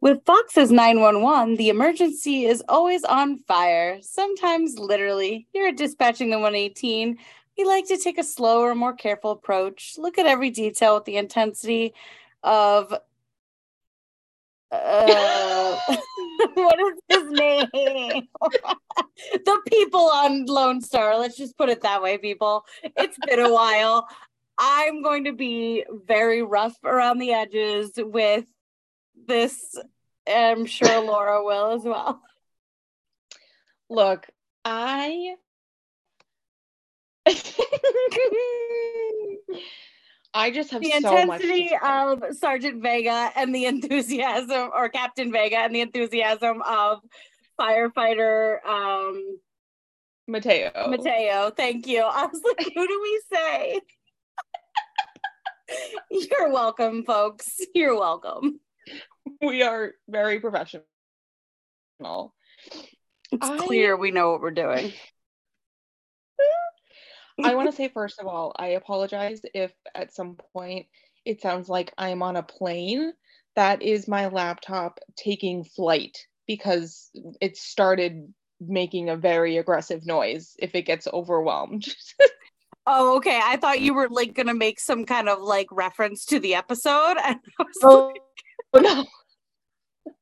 With Fox's 911, the emergency is always on fire, sometimes literally. Here at Dispatching the 118, we like to take a slower, more careful approach, look at every detail with the intensity of. Uh, what is his name? the people on Lone Star. Let's just put it that way, people. It's been a while. I'm going to be very rough around the edges with this. I'm sure Laura will as well. Look, I I just have the so intensity of Sergeant Vega and the enthusiasm, or Captain Vega and the enthusiasm of firefighter um, Mateo. Mateo. Thank you. I was like, who do we say? You're welcome, folks. You're welcome. We are very professional. It's I- clear we know what we're doing. I want to say first of all, I apologize if at some point it sounds like I'm on a plane. That is my laptop taking flight because it started making a very aggressive noise if it gets overwhelmed. Oh, okay. I thought you were like gonna make some kind of like reference to the episode. And I was Oh, like, no.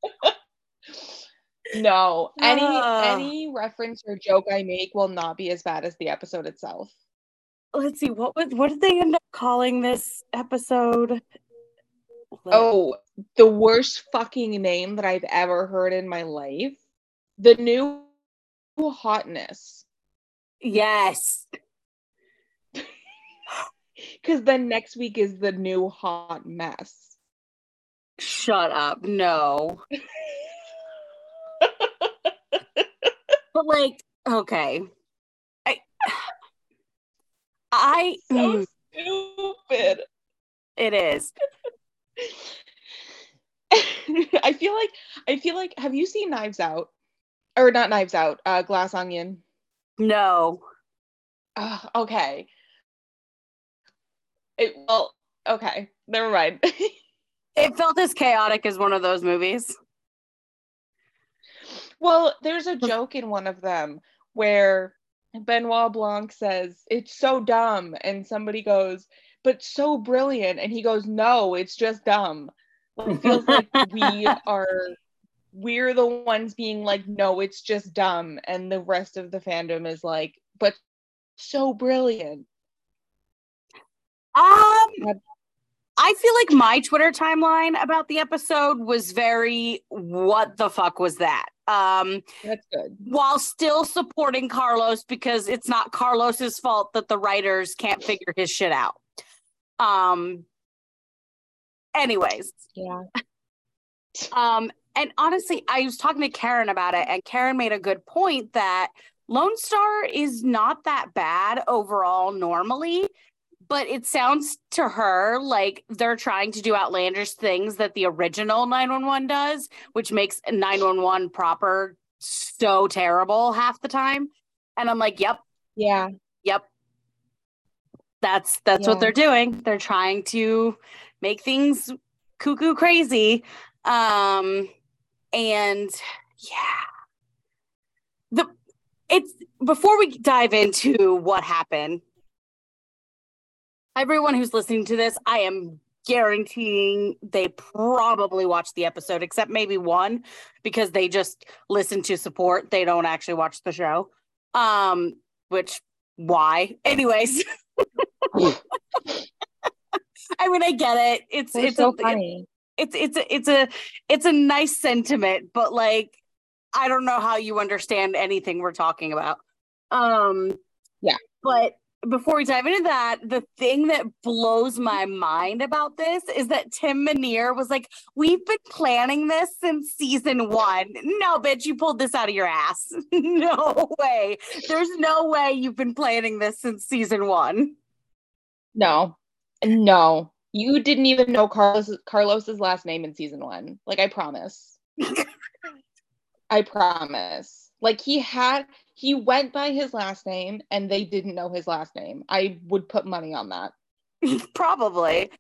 no. Any Ah. any reference or joke I make will not be as bad as the episode itself. let's see, what was what did they end up calling this episode? Oh, the worst fucking name that I've ever heard in my life. The new hotness. yes. Because then next week is the new hot mess. Shut up. No. But like, okay. I I so mm, stupid. it is. I feel like I feel like have you seen Knives Out? Or not Knives Out, uh Glass Onion. No. Ah, okay. It, well, okay. Never mind. It felt as chaotic as one of those movies. well, there's a joke in one of them where Benoit Blanc says, It's so dumb. And somebody goes, But so brilliant. And he goes, No, it's just dumb. It feels like we are, we're the ones being like, No, it's just dumb. And the rest of the fandom is like, But so brilliant. Um. I feel like my Twitter timeline about the episode was very what the fuck was that? Um, That's good. while still supporting Carlos because it's not Carlos's fault that the writers can't figure his shit out. Um anyways, Yeah. um and honestly, I was talking to Karen about it and Karen made a good point that Lone Star is not that bad overall normally, but it sounds to her like they're trying to do outlandish things that the original 911 does, which makes 911 proper so terrible half the time. And I'm like, yep, Yeah. yep. That's that's Yeah. what they're doing. They're trying to make things cuckoo crazy. Um and yeah. The it's before we dive into what happened. Everyone who's listening to this, I am guaranteeing they probably watched the episode except maybe one because they just listen to support. They don't actually watch the show. Um which why? Anyways, I mean I get it. It's They're it's so a, funny. it's it's a, it's a it's a nice sentiment, but like I don't know how you understand anything we're talking about. Um Yeah. But before we dive into that, the thing that blows my mind about this is that Tim Minear was like, "We've been planning this since season 1." No, bitch, you pulled this out of your ass. no way. There's no way you've been planning this since season 1. No, no, you didn't even know Carlos Carlos's last name in season one. Like I promise, I promise. Like he had, he went by his last name, and they didn't know his last name. I would put money on that. Probably.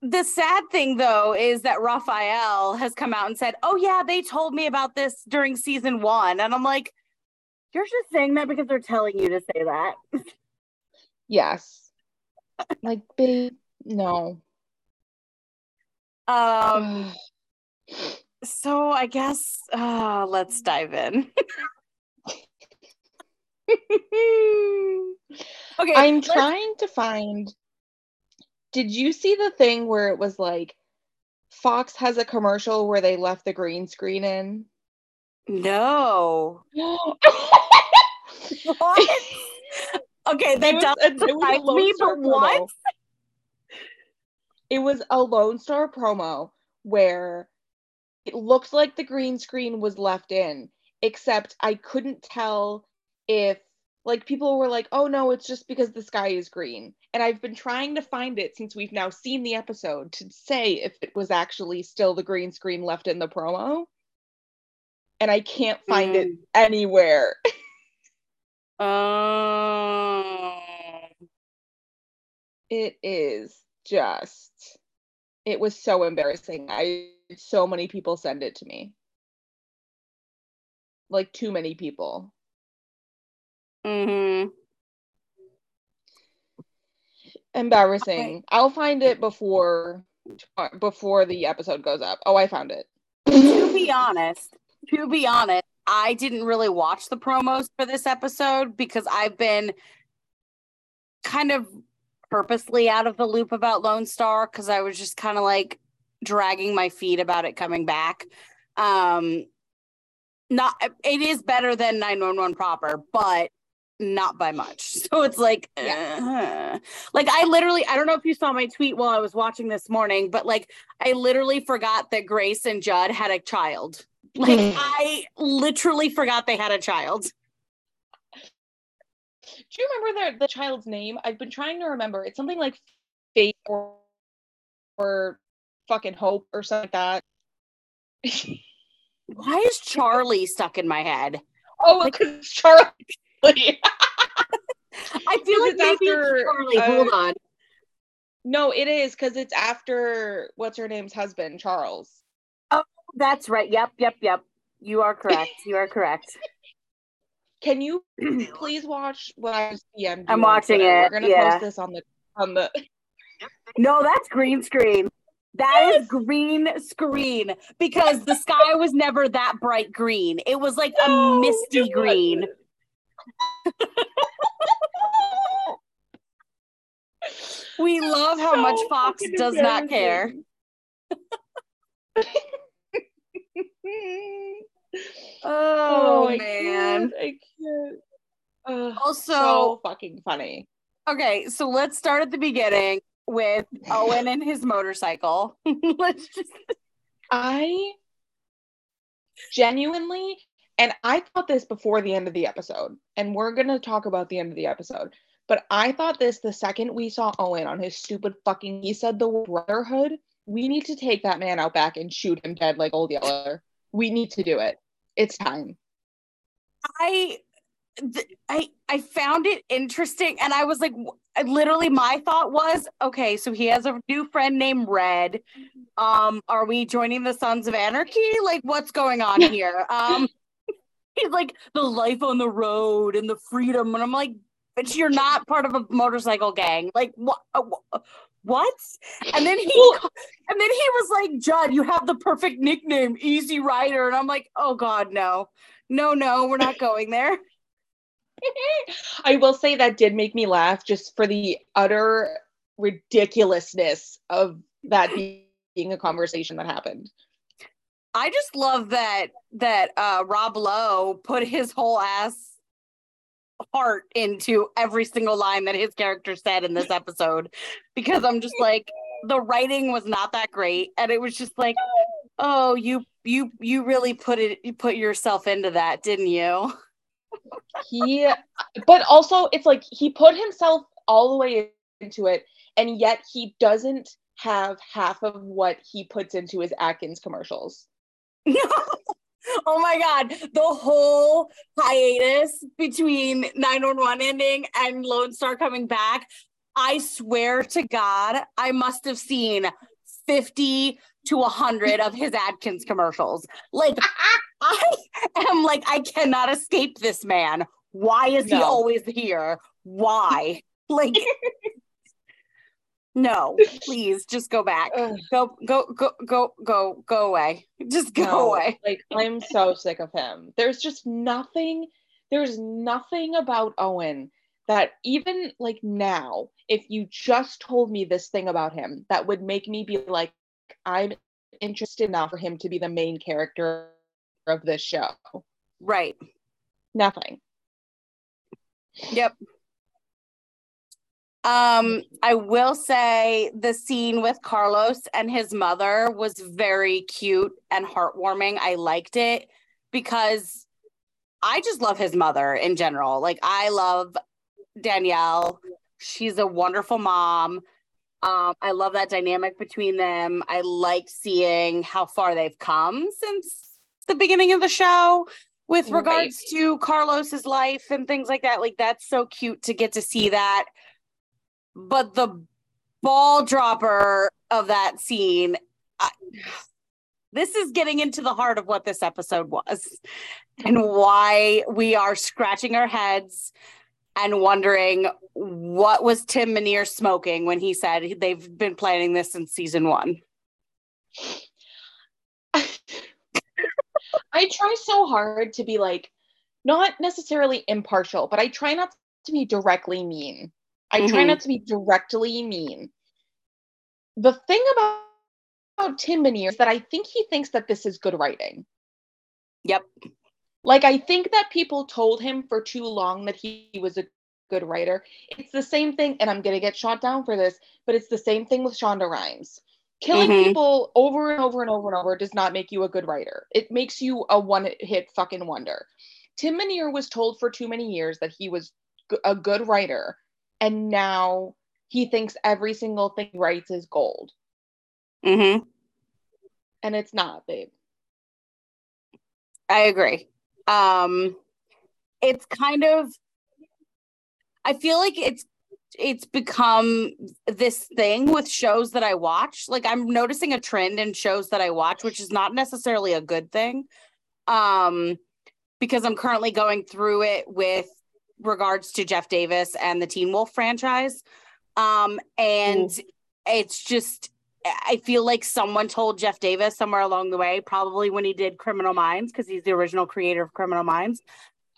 the sad thing though is that Rafael has come out and said, "Oh yeah, they told me about this during season 1." And I'm like, "You're just saying that because they're telling you to say that." Yes. Like, babe, no. Um so I guess uh let's dive in. okay. I'm let's- trying to find. Did you see the thing where it was like Fox has a commercial where they left the green screen in? No. What? Okay, that was does a- it was a surprise me, but what? It was a Lone Star promo where it looked like the green screen was left in, except I couldn't tell if like people were like, "Oh no, it's just because the sky is green." And I've been trying to find it since we've now seen the episode to say if it was actually still the green screen left in the promo. And I can't find it Mm. anywhere. Um, It is just it was so embarrassing. I so many people send it to me. Like too many people. Mhm. Embarrassing. I'll find it before before the episode goes up. Oh, I found it. to be honest, to be honest, I didn't really watch the promos for this episode because I've been kind of purposely out of the loop about Lone Star because I was just kind of like dragging my feet about it coming back. Um not it is better than 911 proper, but not by much. So it's like uh, like I literally I don't know if you saw my tweet while I was watching this morning, but like I literally forgot that Grace and Judd had a child. Like Hmm. I literally forgot they had a child. Do you remember the the child's name? I've been trying to remember. It's something like Fate or or fucking Hope or something like that. Why is Charlie stuck in my head? oh, Like- because I feel like maybe after, Charlie. uh, Hold on. no, it is because it's after what's her name's husband, Charles. Oh, that's right. Yep, yep, yep. You are correct. You are correct. Can you please watch what I DM? I'm watching it, We're gonna yeah. post this on the on the. No, that's green screen. That is green screen because the sky was never that bright green. It was like a No, misty it green. We love how much Fox does not care. Oh, oh, I man. can't, I can't. Ugh, Also, so fucking funny. okay, so let's start at the beginning with Owen and his motorcycle. let's just I genuinely, and I thought this before the end of the episode, and we're gonna talk about the end of the episode. But I thought this the second we saw Owen on his stupid fucking, he said the brotherhood. We need to take that man out back and shoot him dead like Old Yeller. We need to do it. It's time. I th- I I found it interesting and I was like I- literally my thought was okay so he has a new friend named Red um are we joining the Sons of Anarchy like what's going on here um he's like the life on the road and the freedom and I'm like but you're not part of a motorcycle gang. Like what uh, what? And then he Well- and then he was like Judd you have the perfect nickname Easy Rider. And I'm like oh god no. No no we're not going there. I will say that did make me laugh just for the utter ridiculousness of that being a conversation that happened. I just love that that uh Rob Lowe put his whole ass heart into every single line that his character said in this episode because I'm just like the writing was not that great and it was just like oh you you you really put it you put yourself into that didn't you He, but also it's like he put himself all the way into it, and yet he doesn't have half of what he puts into his Atkins commercials. oh my god the whole hiatus between 911 ending and lone star coming back i swear to god i must have seen 50 to 100 of his Atkins commercials. Like, I am like, I cannot escape this man. Why is no. he always here? Why? Like, no, please just go back. Go, go, go, go, go, go away. Just go no, away. Like, I'm so sick of him. There's just nothing, there's nothing about Owen that even like now, if you just told me this thing about him, that would make me be like, I'm interested enough for him to be the main character of this show. Right. Nothing. Yep. Um, I will say the scene with Carlos and his mother was very cute and heartwarming. I liked it because I just love his mother in general. Like I love Danielle. She's a wonderful mom. Um, I love that dynamic between them. I like seeing how far they've come since the beginning of the show with regards right. to Carlos's life and things like that. Like that's so cute to get to see that. But the ball dropper of that scene, I, this is getting into the heart of what this episode was and why we are scratching our heads and wondering what was Tim Minear smoking when he said they've been planning this since season one. I try so hard to be like not necessarily impartial, but I try not to be directly mean. I mm-hmm. try not to be directly mean. The thing about, about Tim Minear is that I think he thinks that this is good writing. Yep. Like I think that people told him for too long that he, he was a good writer. It's the same thing, and I'm gonna get shot down for this, but it's the same thing with Shonda Rhimes. Killing mm-hmm. people over and over and over and over does not make you a good writer. It makes you a one hit fucking wonder. Tim Minear was told for too many years that he was a good writer, and now he thinks every single thing he writes is gold. Mm-hmm. And it's not, babe. I agree um it's kind of I feel like it's it's become this thing with shows that I watch. Like I'm noticing a trend in shows that I watch, which is not necessarily a good thing. Um because I'm currently going through it with regards to Jeff Davis and the Teen Wolf franchise. Um and mm. it's just I feel like someone told Jeff Davis somewhere along the way, probably when he did Criminal Minds, because he's the original creator of Criminal Minds.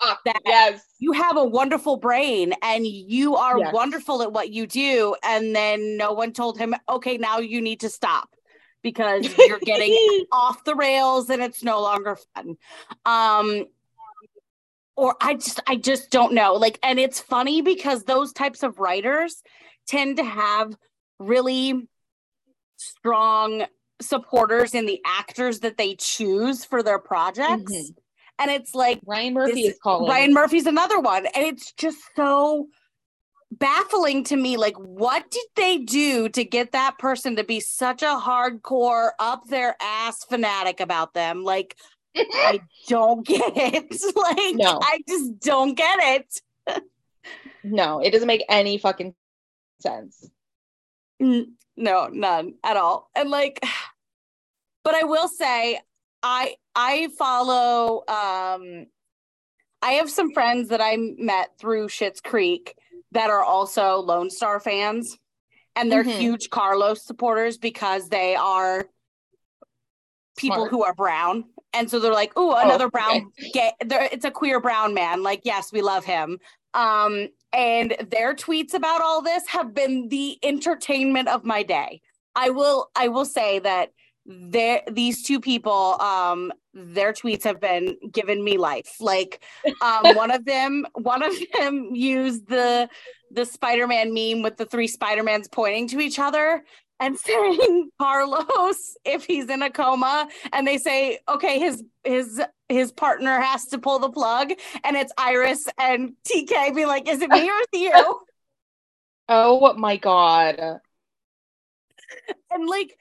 Uh, that yes. you have a wonderful brain and you are yes. wonderful at what you do. And then no one told him, okay, now you need to stop because you're getting off the rails and it's no longer fun. Um, or I just I just don't know. Like, and it's funny because those types of writers tend to have really strong supporters in the actors that they choose for their projects. Mm-hmm. And it's like Ryan Murphy this, is calling. Ryan Murphy's another one. And it's just so baffling to me. Like, what did they do to get that person to be such a hardcore, up their ass fanatic about them? Like, I don't get it. Like, no. I just don't get it. no, it doesn't make any fucking sense. No, none at all. And like, but I will say, I I follow um I have some friends that I met through Schitt's Creek that are also Lone Star fans. And they're mm-hmm. huge Carlos supporters because they are people Smart. who are brown. And so they're like, oh, another brown okay. gay. It's a queer brown man. Like, yes, we love him. Um, and their tweets about all this have been the entertainment of my day. I will I will say that there these two people um their tweets have been given me life like um one of them one of them used the the spider-man meme with the three spider-mans pointing to each other and saying Carlos if he's in a coma and they say okay his his his partner has to pull the plug and it's Iris and TK be like is it me or is it you? Oh my god. And like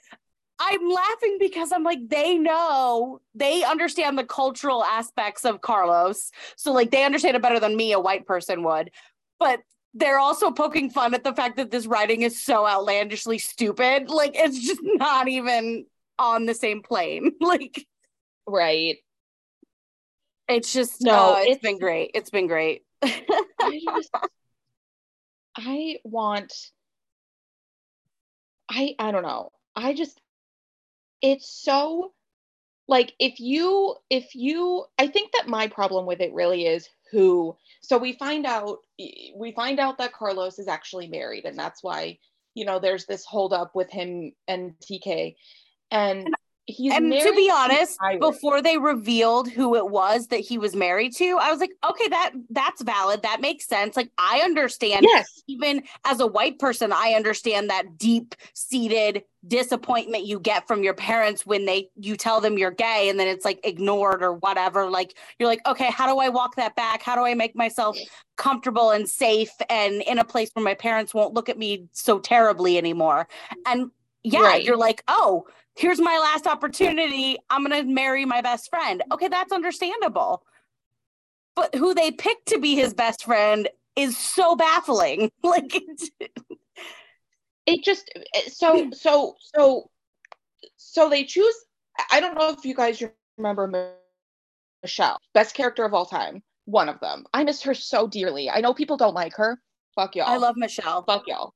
I'm laughing because I'm like they know they understand the cultural aspects of Carlos. So like they understand it better than me a white person would. But they're also poking fun at the fact that this writing is so outlandishly stupid. Like it's just not even on the same plane. Like right. It's just No, no, it's it's- been great. It's been great. I just I want I I don't know. I just it's so like if you if you I think that my problem with it really is who so we find out we find out that Carlos is actually married and that's why you know there's this hold up with him and TK and he's and to be honest, Iris. before they revealed who it was that he was married to, I was like, okay, that that's valid. That makes sense. Like I understand yes even as a white person, I understand that deep seated disappointment you get from your parents when they you tell them you're gay and then it's like ignored or whatever. Like you're like, okay, how do I walk that back? How do I make myself comfortable and safe and in a place where my parents won't look at me so terribly anymore? And yeah, Right. you're like, oh, here's my last opportunity. I'm gonna marry my best friend. Okay, that's understandable. But who they picked to be his best friend is so baffling. Like it just eh, so so so so they choose i don't know if you guys remember michelle best character of all time one of them i miss her so dearly i know people don't like her fuck y'all I love Michelle. fuck y'all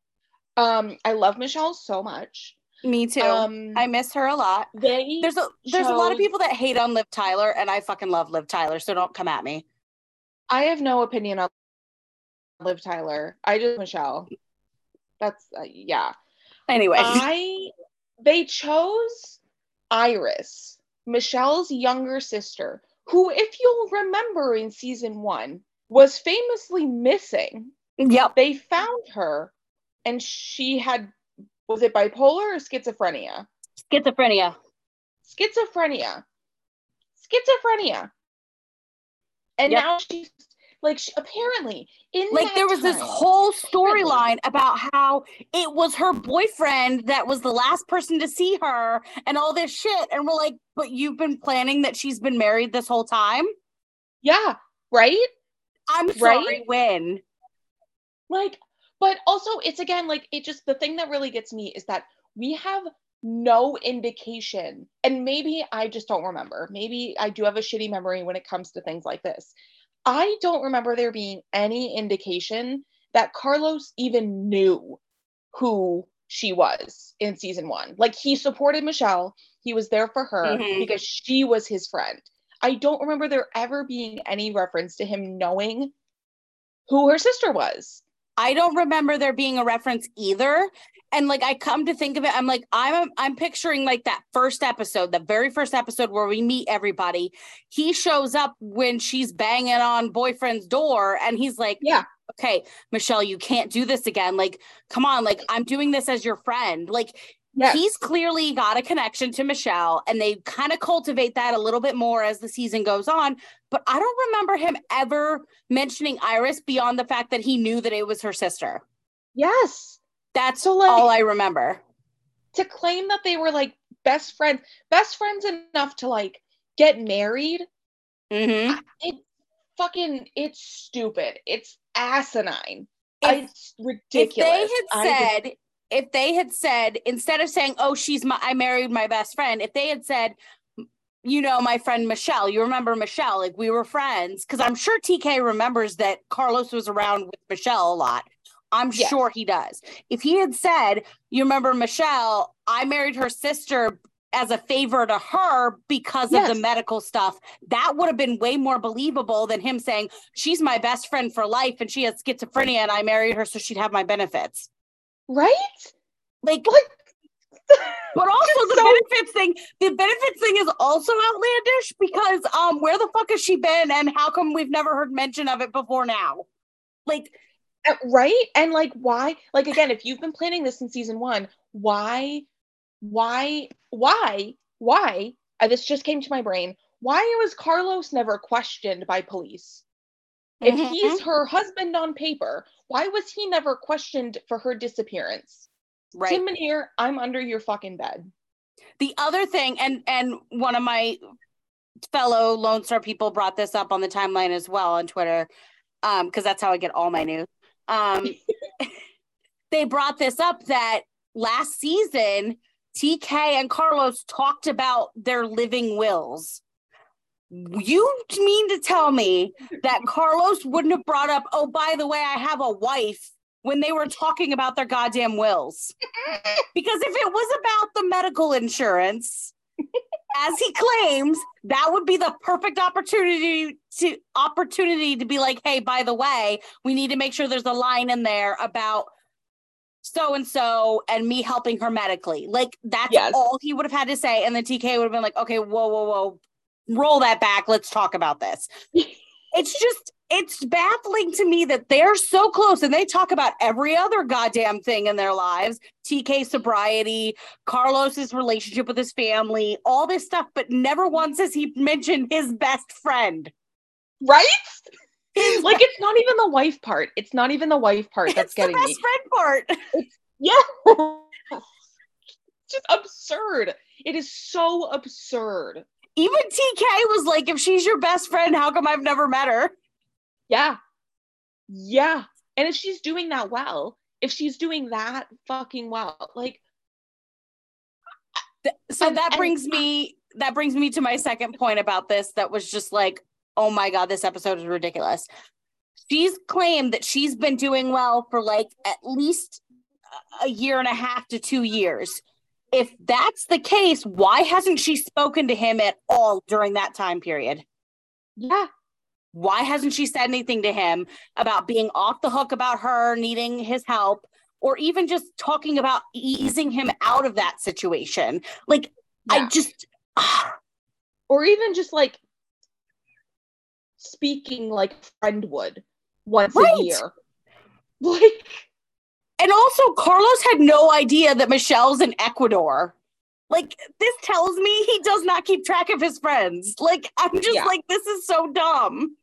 um i love michelle so much Me too. um I miss her a lot. they There's a there's a lot of people that hate on Liv Tyler, and I fucking love Liv Tyler, so don't come at me. i have no opinion on liv tyler i just michelle that's uh, yeah Anyway, I they chose Iris, Michelle's younger sister, who, if you'll remember in season one, was famously missing. yep. They found her and she had was it bipolar or schizophrenia? Schizophrenia. Schizophrenia. Schizophrenia. And Yep. now she's like she, apparently in Like there was this whole storyline about how it was her boyfriend that was the last person to see her and all this shit. And we're like, but you've been planning that she's been married this whole time? yeah, right? I'm sorry, Right? when? like but also it's again like it just the thing that really gets me is that we have no indication and maybe i just don't remember. Maybe i do have a shitty memory when it comes to things like this. I don't remember there being any indication that carlos even knew who she was in season one. Like he supported michelle. He was there for her Mhm. because she was his friend. I don't remember there ever being any reference to him knowing who her sister was I don't remember there being a reference either. And like I come to think of it, I'm like, I'm I'm picturing like that first episode, the very first episode where we meet everybody. He shows up when she's banging on boyfriend's door, and he's like, Yeah. okay, Michelle, you can't do this again. Like, come on, like I'm doing this as your friend. Like Yes. he's clearly got a connection to Michelle, and they kind of cultivate that a little bit more as the season goes on. But I don't remember him ever mentioning Iris beyond the fact that he knew that it was her sister. yes That's So, like- all I remember. to claim that they were like best friends best friends enough to like get married hmm it fucking it's stupid it's asinine If, it's ridiculous if they had said, if they had said, instead of saying, "Oh, she's my, I married my best friend," if they had said, "You know, my friend Michelle," you remember Michelle, like we were friends, because I'm sure TK remembers that Carlos was around with Michelle a lot. I'm Yes. sure he does. If he had said, "You remember Michelle? I married her sister." As a favor to her because of the medical stuff, that would have been way more believable than him saying, She's my best friend for life and she has schizophrenia and I married her so she'd have my benefits. Right? Like, like but also the so- benefits thing, the benefits thing is also outlandish because um where the fuck has she been and how come we've never heard mention of it before now? Like Uh, right? And like why like again if you've been planning this in season one why why why why uh, this just came to my brain. Why was carlos never questioned by police if Mhm. he's her husband on paper why was he never questioned for her disappearance right. tim Minear, i'm under your fucking bed The other thing, and and one of my fellow Lone Star people brought this up on the timeline as well on Twitter, um, because that's how I get all my news. Um, they brought this up that last season, TK and Carlos talked about their living wills. You mean to tell me that Carlos wouldn't have brought up, oh, by the way, I have a wife when they were talking about their goddamn wills? Because if it was about the medical insurance, as he claims, that would be the perfect opportunity to opportunity to be like, hey, by the way, we need to make sure there's a line in there about so and so and me helping her medically. Like that's Yes. all he would have had to say. And then TK would have been like, okay, whoa, whoa, whoa, roll that back. Let's talk about this. it's just it's baffling to me that they're so close and they talk about every other goddamn thing in their lives TK sobriety, Carlos's relationship with his family, all this stuff, but never once has he mentioned his best friend. Right? His Like it's not even the wife part. It's not even the wife part that's it's the getting best me. friend part. Yeah. it's just absurd. It is so absurd. Even TK was like, if she's your best friend, how come I've never met her? Yeah. Yeah. And if she's doing that well, if she's doing that fucking well, like So And- that and- brings me that brings me to my second point about this that was just like, oh my god, this episode is ridiculous. She's claimed that she's been doing well for like at least a- a year and a half to 2 years. If that's the case, why hasn't she spoken to him at all during that time period? yeah, Why hasn't she said anything to him about being off the hook about her needing his help or even just talking about easing him out of that situation? Like I just ah. or even just like speaking like a friend would once Right. a year. Like and also Carlos had no idea that Michelle's in Ecuador. Like this tells me he does not keep track of his friends. Like I'm just Yeah. like this is so dumb.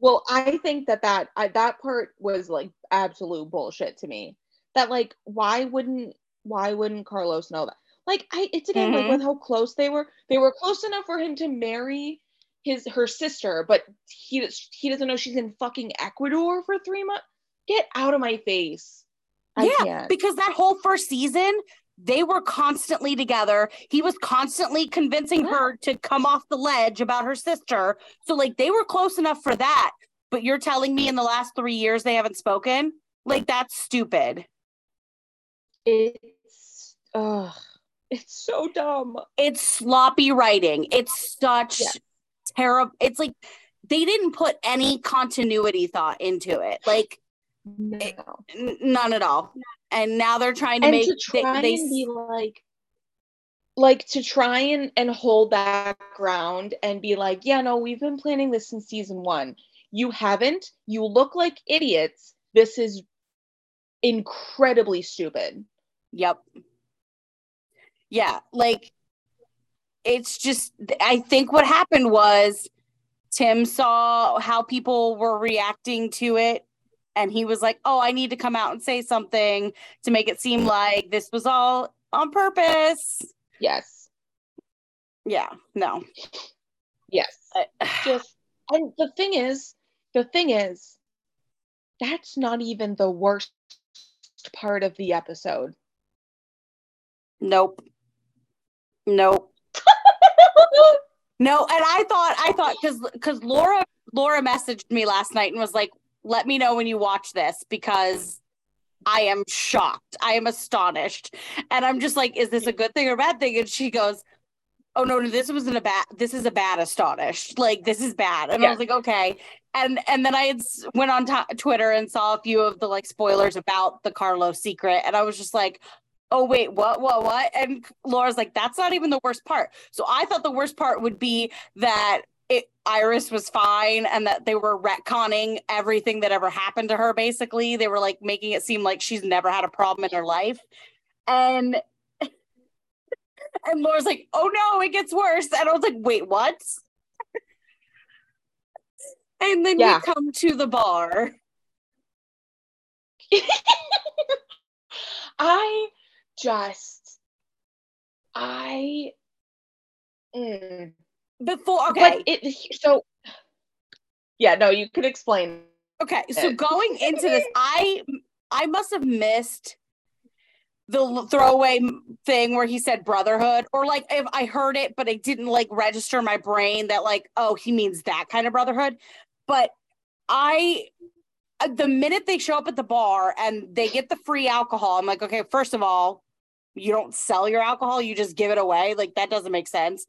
Well, I think that that I, that part was like absolute bullshit to me. That like, why wouldn't why wouldn't Carlos know that? Like, I it's again like Mhm. with how close they were. They were close enough for him to marry his her sister, but he he doesn't know she's in fucking Ecuador for three months. Get out of my face! I yeah, can't. because that whole first season, they were constantly together. He was constantly convincing Yeah. her to come off the ledge about her sister. So, like, they were close enough for that. But you're telling me in the last three years they haven't spoken? Like, that's stupid. It's ugh, it's so dumb. It's sloppy writing. It's such Yeah. terrible. It's like they didn't put any continuity thought into it. Like, No. Eh, n- none at all. And now they're trying to and make to they- try they and be like like to try and and hold that ground and be like yeah no we've been planning this since season one you haven't you look like idiots this is incredibly stupid Yep. Yeah, like it's just I think what happened was Tim saw how people were reacting to it and he was like, "Oh, I need to come out and say something to make it seem like this was all on purpose." yes Yeah, no. yes just and the thing is the thing is that's not even the worst part of the episode Nope. Nope. No, and I thought I thought because because Laura Laura messaged me last night and was like, "Let me know when you watch this because I am shocked. I am astonished." And I'm just like, "Is this a good thing or bad thing?" And she goes, "Oh no, no, this wasn't a bad. This is a bad astonished. Like this is bad." And I was like, "Okay." And and then I had went on to Twitter and saw a few of the like spoilers about the Carlos secret, and I was just like. Oh wait, what, what, what? And Laura's like, that's not even the worst part. So I thought the worst part would be that it, Iris was fine and that they were retconning everything that ever happened to her. Basically, they were like making it seem like she's never had a problem in her life, and and Laura's like, "Oh no, it gets worse." And I was like, "Wait, what?" and then Yeah. we come to the bar. I just, I, mm. Before, okay, but it, so, yeah, no, you could explain Okay, so going into this, I I must have missed the throwaway thing where he said brotherhood, or like if I heard it, but it didn't like register my brain that like, oh, he means that kind of brotherhood. But I, uh, the minute they show up at the bar and they get the free alcohol, I'm like, okay, first of all, you don't sell your alcohol, you just give it away. Like that doesn't make sense.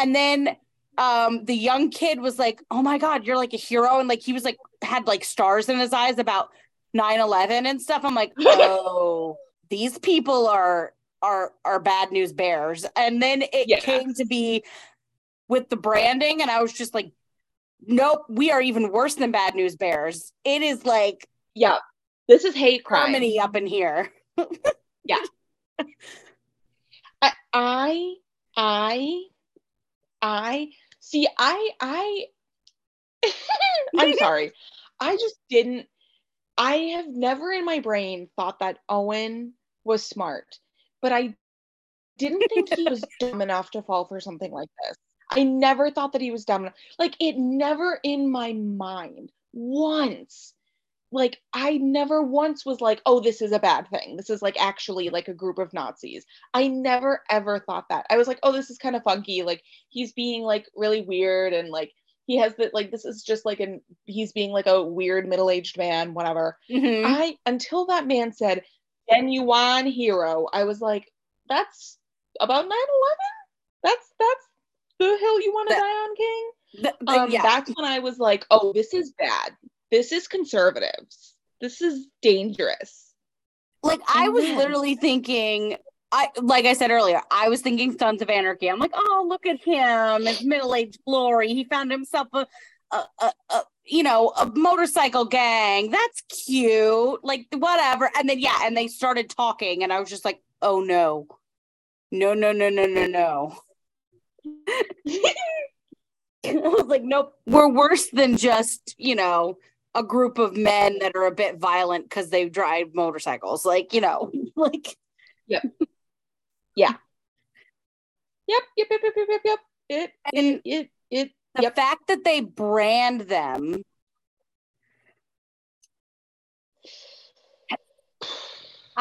And then um the young kid was like, "Oh my god, you're like a hero." And like he was like had like stars in his eyes about 9/11 and stuff. I'm like, "Oh, these people are are are bad news bears." And then it yeah. came to be with the branding and I was just like, "Nope, we are even worse than bad news bears." It is like, yeah. This is hate crime. Harmony up in here. yeah. I I I I see I I I'm sorry. I just didn't I have never in my brain thought that Owen was smart, but I didn't think he was dumb enough to fall for something like this. I never thought that he was dumb enough. Like it never in my mind once like I never once was like, oh, this is a bad thing. This is like actually like a group of Nazis. I never ever thought that. I was like, oh, this is kind of funky. Like he's being like really weird and like he has that like this is just like an he's being like a weird middle-aged man, whatever. Mm-hmm. I until that man said genuine hero, I was like, that's about 9-11? That's that's the hill you want to die on, King. The, the, um, yeah. That's when I was like, oh, this is bad this is conservatives. This is dangerous. Like I was literally thinking I like I said earlier, I was thinking Sons of Anarchy. I'm like, oh, look at him, his middle-aged glory. He found himself a, a, a, a, you know a motorcycle gang. That's cute. Like whatever. And then yeah, and they started talking, and I was just like, oh no, no, no, no, no, no, no. I was like, nope, we're worse than just you know a group of men that are a bit violent because they drive motorcycles. Like, you know, like Yep. Yeah. Yep, yep, yep, yep, yep, yep. It and it it, it the yep. fact that they brand them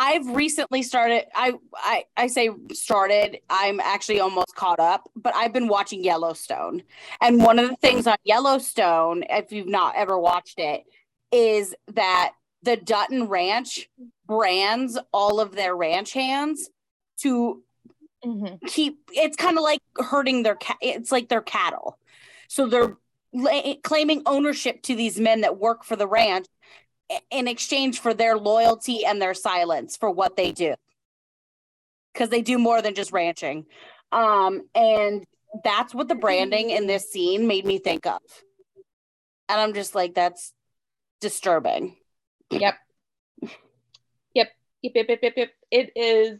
I've recently started. I, I I say started. I'm actually almost caught up, but I've been watching Yellowstone, and one of the things on Yellowstone, if you've not ever watched it, is that the Dutton Ranch brands all of their ranch hands to mm-hmm. keep. It's kind of like herding their. cat. it's like their cattle, so they're la- claiming ownership to these men that work for the ranch in exchange for their loyalty and their silence for what they do. Because they do more than just ranching. Um and that's what the branding in this scene made me think of. And i'm just like that's disturbing. Yep. Yep. Yep yep yep yep, yep. it is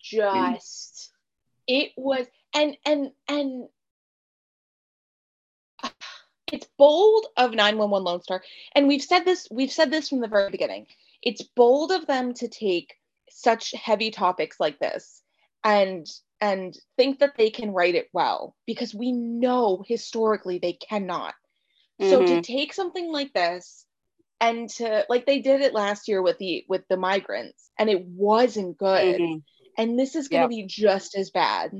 just it was and and and it's bold of 911 Lone Star. And we've said this, we've said this from the very beginning. It's bold of them to take such heavy topics like this and and think that they can write it well because we know historically they cannot. Mm-hmm. So to mm-hmm. take something like this and to like they did it last year with the with the migrants and it wasn't good. Mm-hmm. And this is going to yep. be just as bad.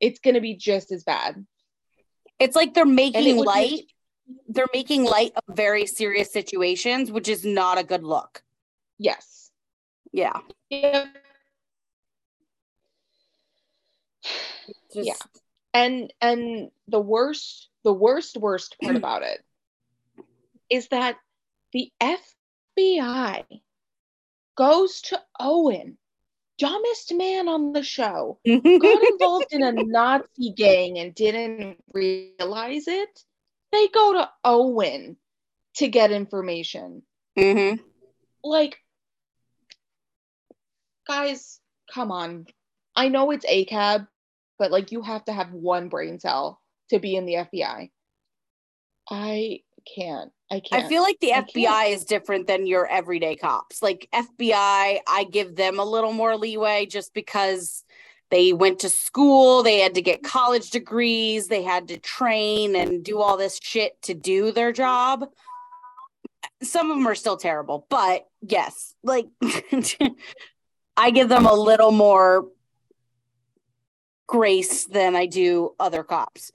It's going to be just as bad. It's like they're making light they're making light of very serious situations, which is not a good look. Yes. Yeah. Yeah. Just... Yeah. And and the worst, the worst, worst part about it is that the FBI goes to Owen, dumbest man on the show, got involved in a Nazi gang and didn't realize it they go to Owen to get information. Mm-hmm. Like, guys, come on. I know it's ACAB, but like you have to have one brain cell to be in the FBI. I can't. I can't. I feel like the I FBI can't. is different than your everyday cops. Like FBI, I give them a little more leeway just because they went to school, they had to get college degrees, they had to train and do all this shit to do their job. some of them are still terrible, but yes, like I give them a little more grace than I do other cops.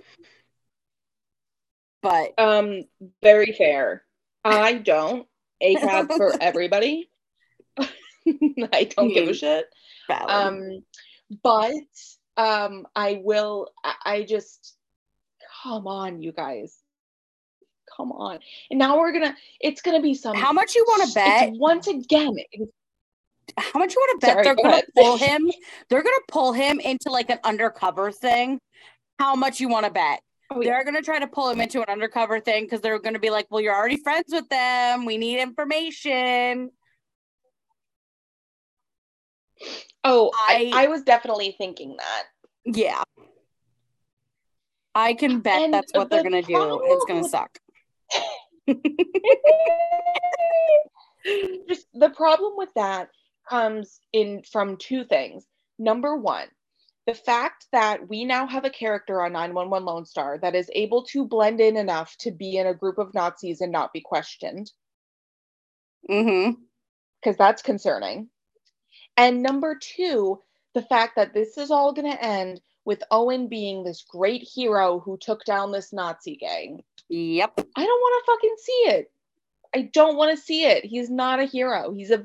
But um, very fair. I don't. A cab for everybody. I don't give a shit. valid. Um, but um, I will. I, just come on, you guys. Come on. And now we're gonna. It's gonna be some. how much you want to bet? once again? it's- How much you want to bet Sorry, they're go gonna ahead. pull him? They're gonna pull him into like an undercover thing. How much you want to bet? Oh, yeah. They're gonna try to pull him into an undercover thing because they're gonna be like, "Well, you're already friends with them. We need information." Oh, I, I- I was definitely thinking that. Yeah, I can bet And that's what they're gonna do. It's gonna suck. Just the problem with that comes in from two things. Number one, the fact that we now have a character on 911 Lone Star that is able to blend in enough to be in a group of Nazis and not be questioned, Mm-hmm. because that's concerning. And number two, the fact that this is all going to end with Owen being this great hero who took down this Nazi gang. Yep. I don't want to fucking see it. I don't want to see it. He's not a hero. He's a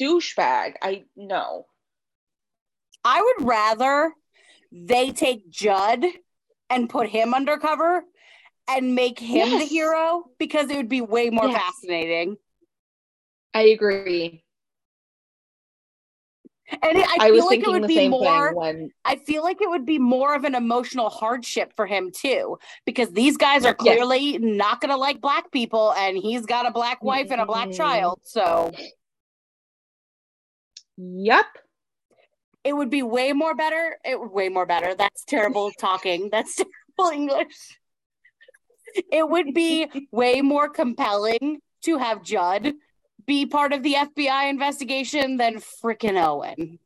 douchebag. I know. I would rather they take Judd and put him undercover and make him the hero because it would be way more Yes. fascinating. I agree. And it, I, I, feel like it would be more. when I feel like it would be more of an emotional hardship for him too, because these guys are clearly not going to like black people, and he's got a black wife and a black Mm. child. So Yep. it would be way more better. It would way more better. That's terrible talking. That's terrible English. It would be way more compelling to have Judd be part of the FBI investigation than frickin' Owen.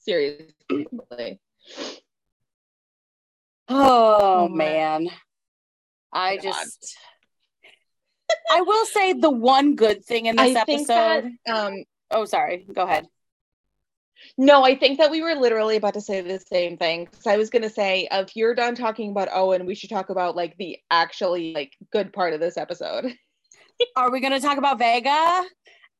Seriously. Oh, man. I God. just I will say the one good thing in this I think that episode. um Oh, sorry. Go ahead. no, I think that we were literally about to say the same thing. Because I was gonna say, if you're done talking about Owen, we should talk about like the actually like good part of this episode. Are we gonna talk about Vega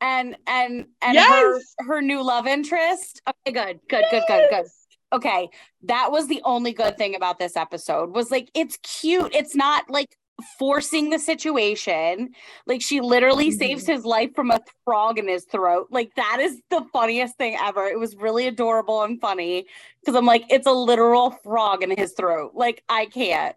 and and and Yes! her her new love interest? Okay, good, good, good, good, good. Okay, that was the only good thing about this episode was like it's cute. It's not like forcing the situation. Like she literally Mhm. saves his life from a frog in his throat. Like that is the funniest thing ever. It was really adorable and funny because I'm like it's a literal frog in his throat. Like I can't.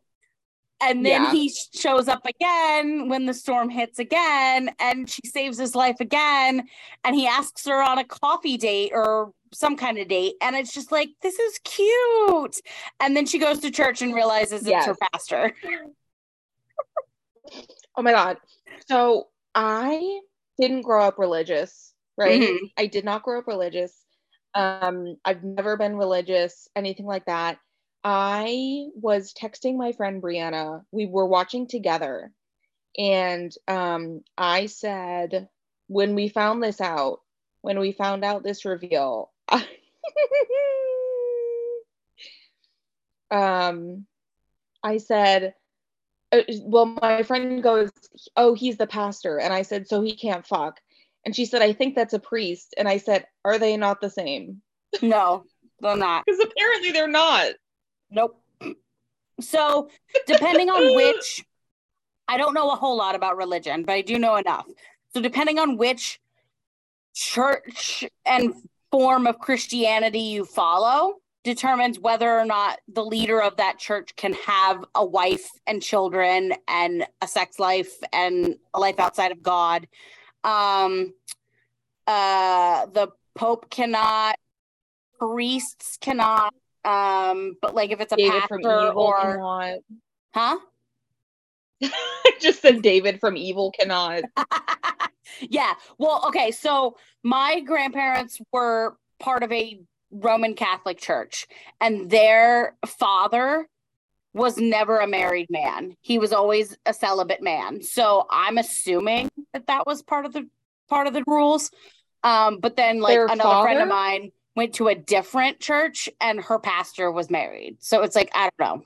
And then Yeah. he shows up again when the storm hits again, and she saves his life again. And he asks her on a coffee date or some kind of date. And it's just like, this is cute. And then she goes to church and realizes it's her pastor. Oh my god. So I didn't grow up religious, right? Mhm. I did not grow up religious. Um, I've never been religious, anything like that. I was texting my friend Brianna. We were watching together, and um, I said, when we found this out, when we found out this reveal, um, I said, uh, well, my friend goes, oh, he's the pastor, and I said, so he can't fuck, and she said, I think that's a priest, and I said, are they not the same? No, they're not. Because apparently they're not. Nope. So, depending on which, I don't know a whole lot about religion, but I do know enough. So, depending on which church and form of Christianity you follow, determines whether or not the leader of that church can have a wife and children and a sex life and a life outside of God. Um, uh, the Pope cannot, priests cannot, um, but like if it's a David from pastor Evil or cannot. huh? Just said David from Evil cannot. yeah. Well, okay. So my grandparents were part of a Roman Catholic church, and their father was never a married man. He was always a celibate man. So I'm assuming that that was part of the part of the rules. Um, but then like Their another friend of mine went to a different church and her pastor was married. So it's like I don't know.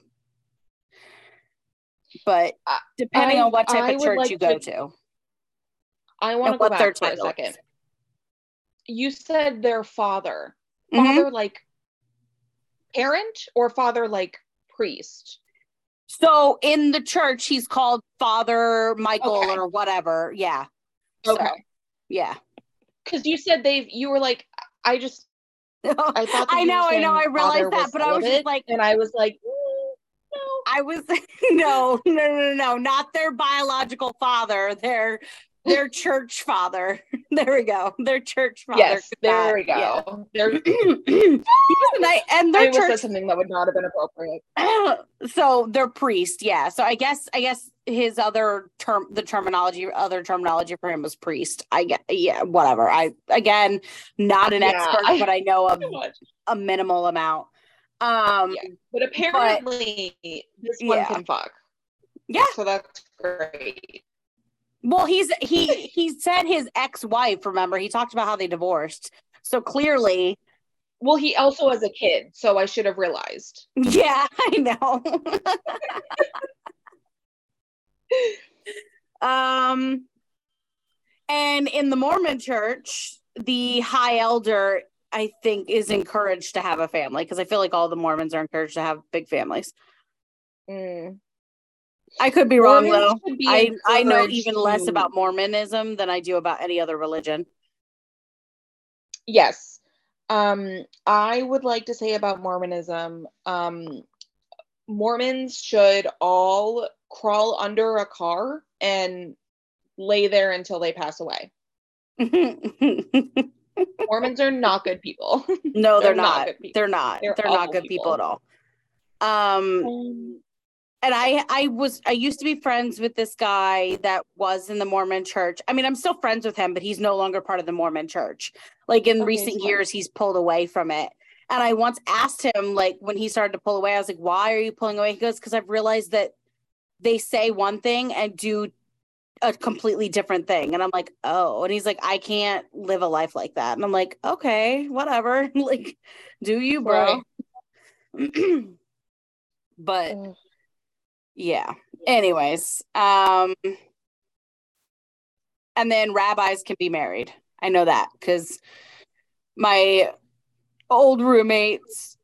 But depending I- on what type I of church like you go to- to. I want to go back for a second. You said their father. Mhm. Father like parent or father like priest? So in the church, he's called Father Michael Okay. or whatever. Yeah. So, Okay. yeah. Because you said they've you were like, I just I thought I know, I know, I realized that, but I was just like, and I was like, mm, no. I was no, no, no, no, no, not their biological father, their their church father. There we go. Their church father. Yes, there that- we go. Yeah. He was a and I their said church something that would not have been appropriate. so they're priest, yeah. So I guess I guess his other term the terminology other terminology for him was priest. I get yeah, whatever. I again not an Yeah, expert, I- but I know a, a minimal amount. Um Yeah. But apparently this one can fuck. yeah. So that's great. Well, he's he he said his ex-wife, remember, he talked about how they divorced. So clearly, Well, he also has a kid, so I should have realized. yeah, I know. um and in the Mormon church, the high elder I think is encouraged to have a family because I feel like all the Mormons are encouraged to have big families. Mm. I could be wrong Mormons though. be I I know even less about Mormonism than I do about any other religion. Yes. Um, I would like to say about Mormonism, um, Mormons should all crawl under a car and lay there until they pass away. Mormons are not good people. No, they're, They're not not. good people. They're not. They're, They're not good people. people. at all. Um, and I, I was, I used to be friends with this guy that was in the Mormon Church. I mean, I'm still friends with him, but he's no longer part of the Mormon Church. Like in Okay, recent fine. years, he's pulled away from it. And I once asked him, like, when he started to pull away, I was like, "Why are you pulling away?" He goes, "Because I've realized that they say one thing and do a completely different thing." And I'm like, "Oh," and he's like, "I can't live a life like that." And I'm like, "Okay, whatever. like, do you, bro?" but Ugh. Yeah. Anyways, um and then rabbis can be married. I know that cuz my old roommate's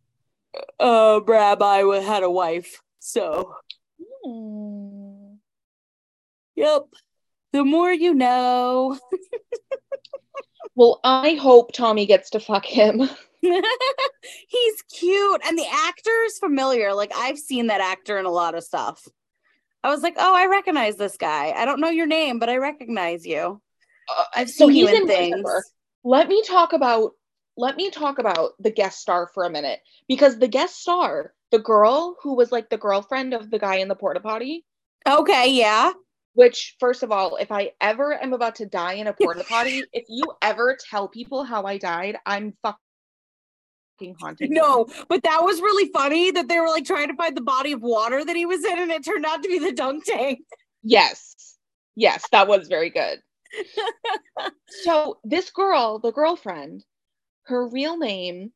uh rabbi had a wife. So, Mm. yep. The more you know. Well, I hope Tommy gets to fuck him. He's cute and the actor is familiar. Like I've seen that actor in a lot of stuff. I was like, "Oh, I recognize this guy. I don't know your name, but I recognize you." Uh, I've so seen you in in things. Let me talk about let me talk about the guest star for a minute because the guest star, the girl who was like the girlfriend of the guy in the porta potty, Okay, yeah. which first of all, if I ever am about to die in a porta potty, if you ever tell people how I died, I'm fucking you. No, but that was really funny that they were like trying to find the body of water that he was in, and it turned out to be the dunk tank. Yes. Yes, that was very good. so this girl, the girlfriend, her real name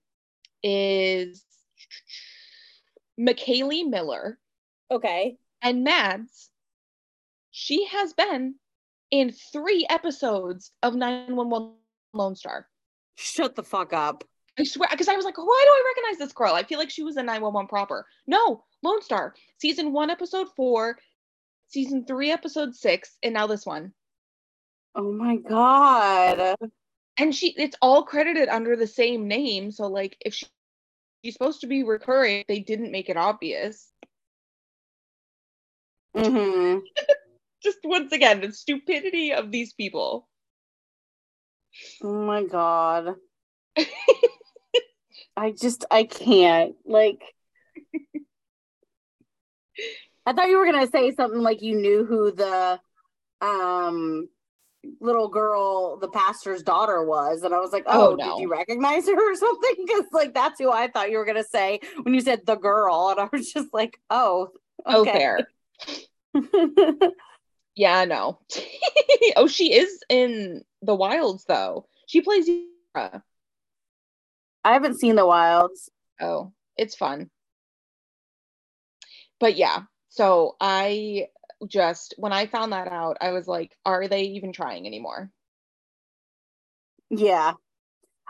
is McKaylee Miller. Okay. And Mads, she has been in three episodes of 911 Lone Star. Shut the fuck up. I swear, because I was like, why do I recognize this girl? I feel like she was in 911 proper. No, Lone Star. Season one, episode four, season three, episode six, and now this one. Oh my god. And she it's all credited under the same name. So like if she, she's supposed to be recurring, they didn't make it obvious. hmm Just once again, the stupidity of these people. Oh my god. I just I can't. Like I thought you were gonna say something like you knew who the um little girl, the pastor's daughter, was, and I was like, "Oh, Oh, no. did you recognize her or something?" Because like that's who I thought you were gonna say when you said the girl, and I was just like, "Oh, Oh, okay." fair. Yeah, no. oh, she is in the wilds though. She plays Yara. I haven't seen the wilds. Oh, it's fun. But yeah, so I just when I found that out, I was like, are they even trying anymore? Yeah.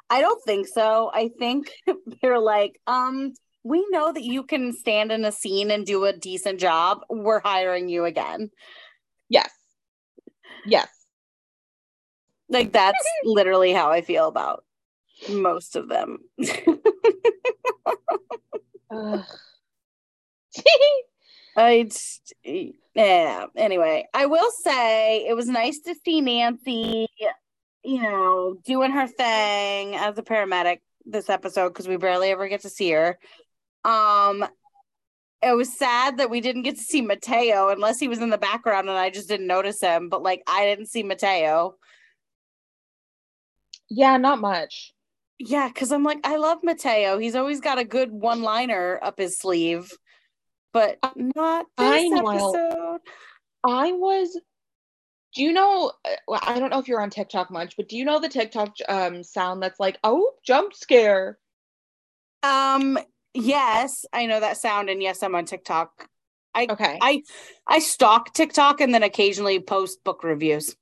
I don't think so. I think they're like, um, we know that you can stand in a scene and do a decent job. We're hiring you again. Yes. Yes. Like that's literally how I feel about most of them. I just, yeah. Anyway, I will say it was nice to see Nancy, you know, doing her thing as a paramedic this episode because we barely ever get to see her. Um, it was sad that we didn't get to see Mateo unless he was in the background and I just didn't notice him. But like, I didn't see Mateo. yeah, not much. Yeah, because I'm like, I love Mateo. He's always got a good one liner up his sleeve, but not I this know. episode. I was do you know uh, well, I don't know if you're on TikTok much, but do you know the TikTok um sound that's like, "Oh, jump scare." Um, yes, I know that sound, and yes, I'm on TikTok. I Okay. I I stalk TikTok and then occasionally post book reviews.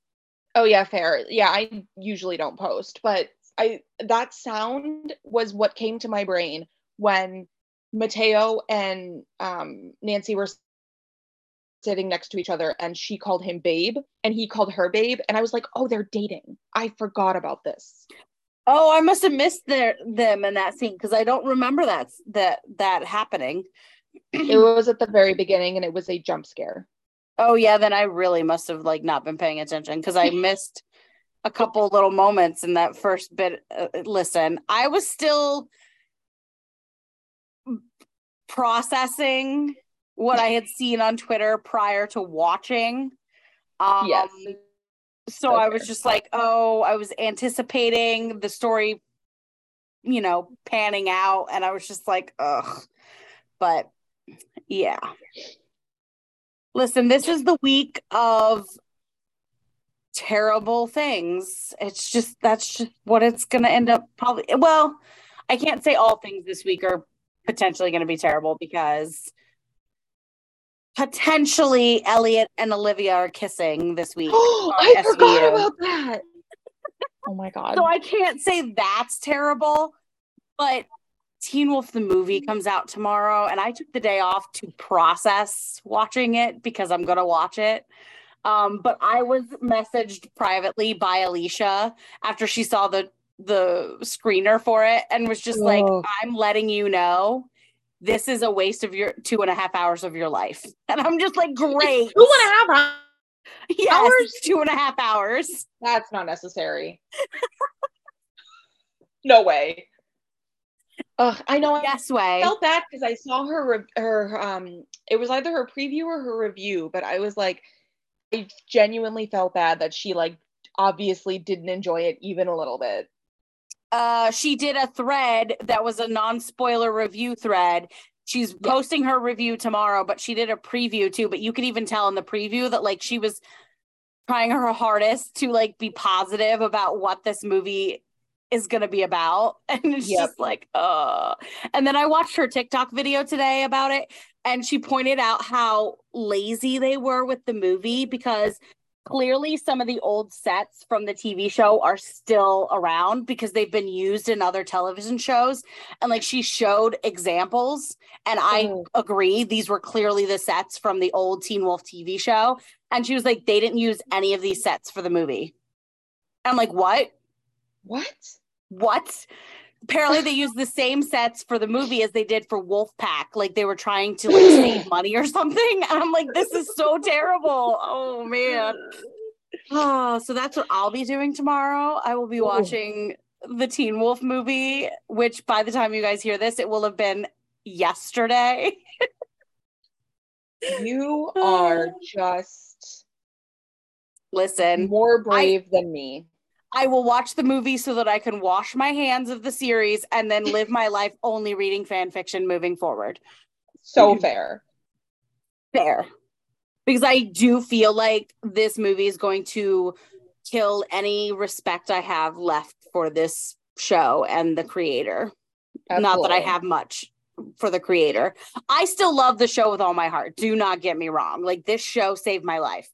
Oh yeah, fair. Yeah, I usually don't post, but I that sound was what came to my brain when Mateo and um, Nancy were sitting next to each other and she called him babe and he called her babe and I was like, "Oh, they're dating." I forgot about this. Oh, I must have missed their them in that scene because I don't remember that that that happening. it was at the very beginning and it was a jump scare. Oh yeah, then I really must have like not been paying attention because I missed a couple little moments in that first bit. Uh, listen, I was still processing what I had seen on Twitter prior to watching. Um, Yes. So I was just like, oh, I was anticipating the story, you know, panning out, and I was just like, ugh. But yeah. Listen, this is the week of terrible things. It's just that's just what it's going to end up probably. Well, I can't say all things this week are potentially going to be terrible because potentially Elliot and Olivia are kissing this week. I on forgot about that. Oh my god. So I can't say that's terrible, but Teen Wolf the movie comes out tomorrow, and I took the day off to process watching it because I'm gonna watch it. Um, but I was messaged privately by Alicia after she saw the the screener for it and was just like, Oh. I'm letting you know this is a waste of your two and a half hours of your life. And I'm just like, great. Two and a half hours. yes, hours? it's two and a half hours. That's not necessary. no way. Ugh, I know. I Yes, way. I felt bad because I saw her re- her um. It was either her preview or her review, but I was like, I genuinely felt bad that she like obviously didn't enjoy it even a little bit. uh she did a thread that was a non-spoiler review thread she's Yeah. posting her review tomorrow but she did a preview too but you could even tell in the preview that like she was trying her hardest to like be positive about what this movie is going to be about and it's Yep. just like uh and then i watched her tiktok video today about it and she pointed out how lazy they were with the movie because clearly some of the old sets from the TV show are still around because they've been used in other television shows. And like she showed examples, and I Oh. agree, these were clearly the sets from the old Teen Wolf TV show. And she was like, they didn't use any of these sets for the movie. I'm like, what? What? What? Apparently, they used the same sets for the movie as they did for Wolfpack. Like they were trying to like save money or something. And I'm like, this is so terrible. Oh man. Oh, so that's what I'll be doing tomorrow. I will be Ooh. watching the Teen Wolf movie, which by the time you guys hear this, it will have been yesterday. You are just Listen, more brave I, than me. I will watch the movie so that I can wash my hands of the series and then live my life only reading fan fiction moving forward. So fair. Fair. Because I do feel like this movie is going to kill any respect I have left for this show and the creator. Absolutely. Not that I have much for the creator. I still love the show with all my heart. Do not get me wrong. Like this show saved my life.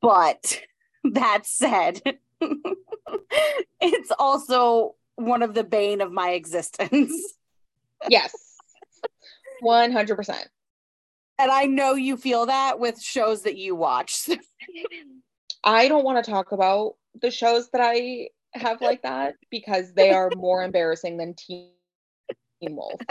But that said, it's also one of the bane of my existence. yes. 100%. And I know you feel that with shows that you watch. I don't want to talk about the shows that I have like that because they are more embarrassing than Teen Wolf.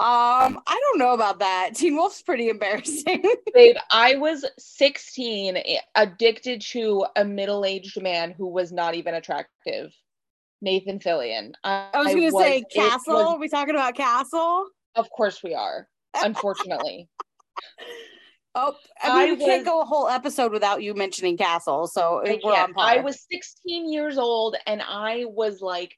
Um, I don't know about that. Teen Wolf's pretty embarrassing. Babe, I was 16, addicted to a middle-aged man who was not even attractive. Nathan Fillion. I, I was gonna say Castle. Was, are we talking about Castle? Of course we are. Unfortunately. oh, I mean, I we can't go a whole episode without you mentioning Castle. So we're on par. I was 16 years old and I was like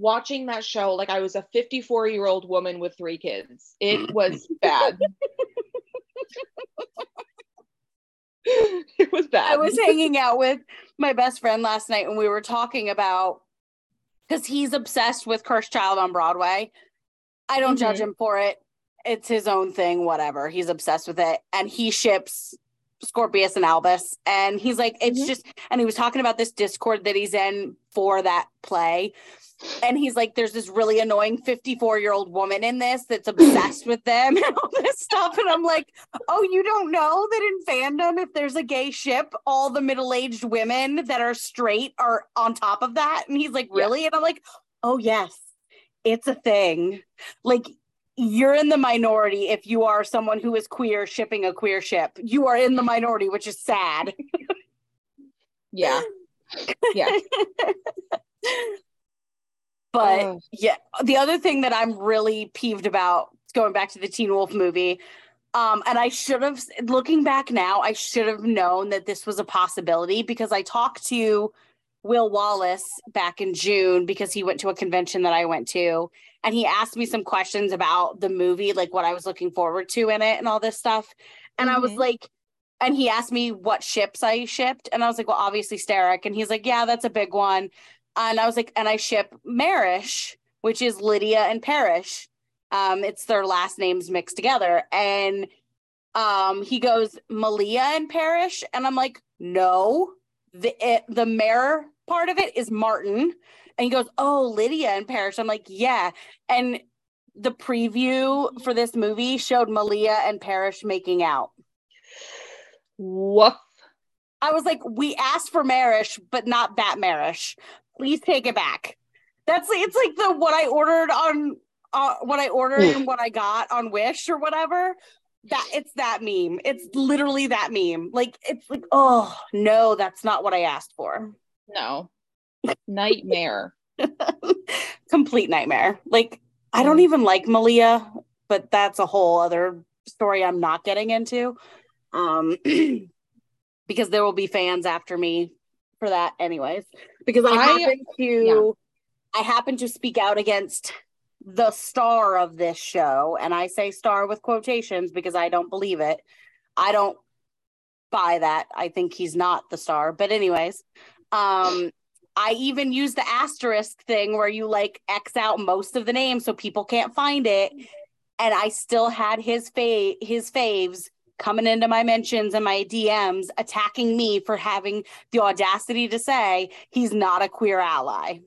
watching that show like I was a 54 year old woman with three kids. It was bad. it was bad. I was hanging out with my best friend last night and we were talking about because he's obsessed with Cursed Child on Broadway. I don't mm-hmm. judge him for it. It's his own thing, whatever. He's obsessed with it. And he ships Scorpius and Albus. And he's like, it's mm-hmm. just, and he was talking about this Discord that he's in for that play and he's like there's this really annoying 54 year old woman in this that's obsessed with them and all this stuff and i'm like oh you don't know that in fandom if there's a gay ship all the middle-aged women that are straight are on top of that and he's like really yeah. and i'm like oh yes it's a thing like you're in the minority if you are someone who is queer shipping a queer ship. You are in the minority which is sad. Yeah. Yeah. But oh. yeah, the other thing that I'm really peeved about going back to the Teen Wolf movie, um, and I should have, looking back now, I should have known that this was a possibility because I talked to Will Wallace back in June because he went to a convention that I went to, and he asked me some questions about the movie, like what I was looking forward to in it and all this stuff. And mm-hmm. I was mm-hmm. like, and he asked me what ships I shipped, and I was like, well, obviously Sterek, and he's like, yeah, that's a big one and I was like, and I ship Marish, which is Lydia and Parrish. Um, it's their last names mixed together. And um, he goes, Malia and Parrish. And I'm like, no, the it, the mayor part of it is Martin. And he goes, oh, Lydia and Parrish. I'm like, yeah. And the preview for this movie showed Malia and Parrish making out. What? I was like, we asked for Marish, but not that Marish please take it back. That's it's like the what I ordered on uh, what I ordered and what I got on Wish or whatever. That it's that meme. It's literally that meme. Like it's like, oh no, that's not what I asked for. No. Nightmare. Complete nightmare. Like I don't even like Malia, but that's a whole other story I'm not getting into. Um because there will be fans after me for that anyways because I, I happen to yeah. I happen to speak out against the star of this show and I say star with quotations because I don't believe it. I don't buy that. I think he's not the star. But anyways, um I even use the asterisk thing where you like X out most of the names so people can't find it. And I still had his fa- his faves coming into my mentions and my DMs attacking me for having the audacity to say he's not a queer ally.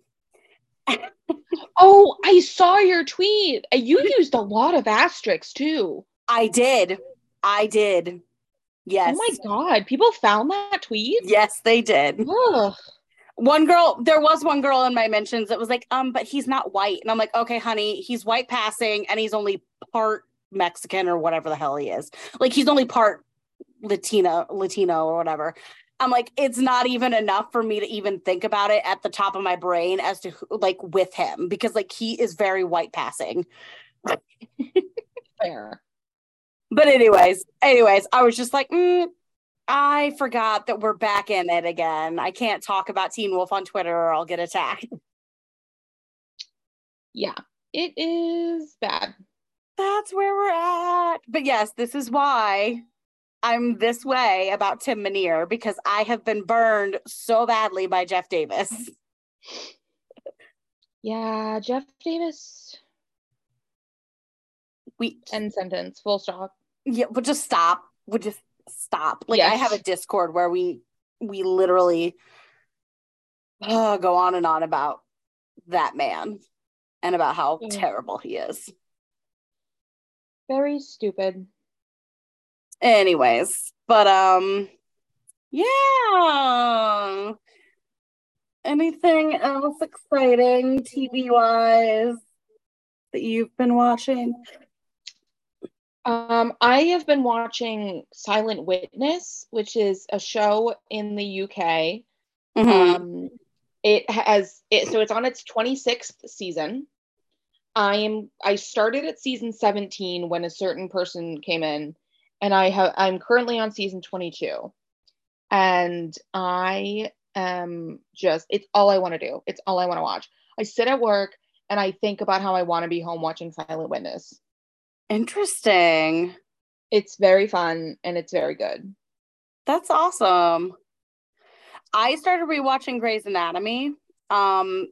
oh, I saw your tweet. You used a lot of asterisks too. I did. I did. Oh yes. Oh my god, people found that tweet? Yes, they did. Ugh. One girl, there was one girl in my mentions that was like, um, but he's not white. And I'm like, okay, honey, he's white passing and he's only part Mexican or whatever the hell he is. Like he's only part Latina, Latino or whatever. I'm like, it's not even enough for me to even think about it at the top of my brain as to who, like with him because like he is very white passing. Fair. But anyways, anyways, I was just like, mm, I forgot that we're back in it again. I can't talk about Teen Wolf on Twitter or I'll get attacked. Yeah, it is bad. That's where we're at. But yes, this is why I'm this way about Tim Minear because I have been burned so badly by Jeff Davis. Yeah, Jeff Davis. We End sentence. Full stop. yeah, but just stop. Would just stop. Like I have a Discord where we we literally uh, go on and on about that man and about how Mm. terrible he is. Very stupid. Anyways, but um yeah. Anything else exciting TV wise that you've been watching? Um, I have been watching Silent Witness, which is a show in the UK. Mhm. Um, it has it so it's on its 26th season. I am I started at season 17 when a certain person came in, and I have I'm currently on season 22. And I am just it's all I want to do. It's all I want to watch. I sit at work and I think about how I want to be home watching Silent Witness. Interesting. It's very fun and it's very good. That's awesome. I started rewatching Grey's Anatomy um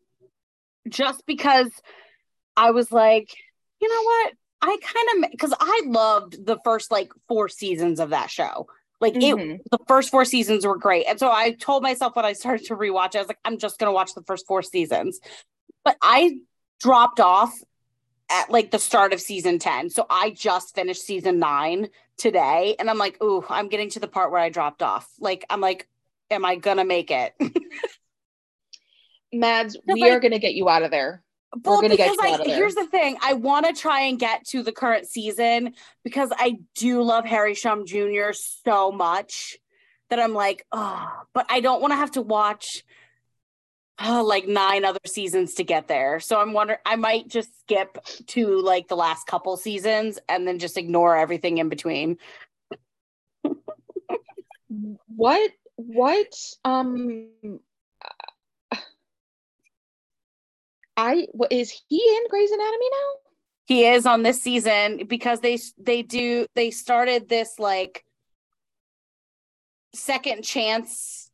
just because I was like, you know what? I kind of because I loved the first like four seasons of that show. Like it Mhm. the first four seasons were great. And so I told myself when I started to rewatch, I was like, I'm just gonna watch the first four seasons. But I dropped off at like the start of season 10. So I just finished season nine today. And I'm like, ooh, I'm getting to the part where I dropped off. Like, I'm like, am I gonna make it? Mads, we like- are gonna get you out of there. well, gonna get because you I out of there. here's the thing. I want to try and get to the current season because I do love Harry Shum Jr. so much that I'm like, oh, but I don't want to have to watch uh, like nine other seasons to get there. So I'm wondering, I might just skip to like the last couple seasons and then just ignore everything in between. What what um I what is he in Grey's Anatomy now? He is on this season because they they do they started this like second chance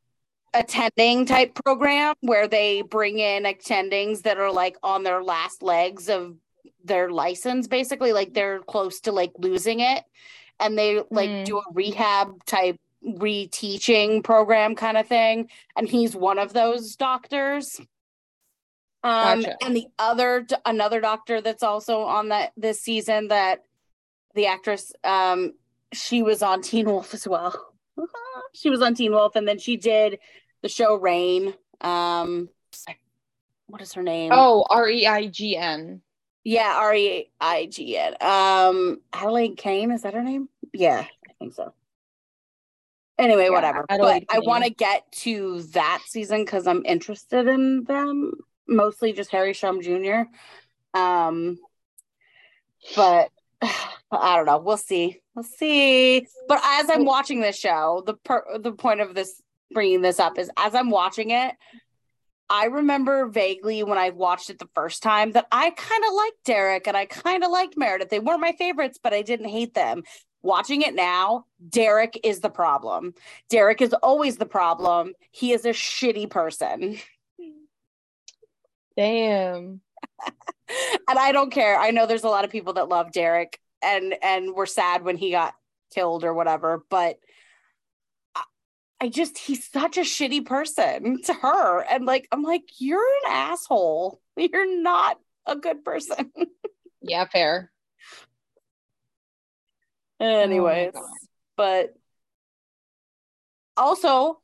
attending type program where they bring in attendings that are like on their last legs of their license basically like they're close to like losing it and they like Mm. do a rehab type reteaching program kind of thing and he's one of those doctors um Gotcha. and the other another doctor that's also on that this season that the actress um she was on Teen Wolf as well she was on Teen Wolf and then she did the show Reign um what is her name Oh, R E I G N. yeah R E I G N um Adelaide Kane is that her name yeah I think so anyway Yeah, whatever Adelaide but I want to get to that season because I'm interested in them mostly just Harry Shum Jr. Um, but I don't know. We'll see. We'll see. But as I'm watching this show, the per- the point of this bringing this up is as I'm watching it, I remember vaguely when I watched it the first time that I kind of liked Derek and I kind of liked Meredith. They weren't my favorites, but I didn't hate them. Watching it now, Derek is the problem. Derek is always the problem. He is a shitty person. Damn. and I don't care. I know there's a lot of people that love Derek and and were sad when he got killed or whatever, but I just he's such a shitty person to her and like I'm like you're an asshole. You're not a good person. Yeah, fair. Anyways, God. but also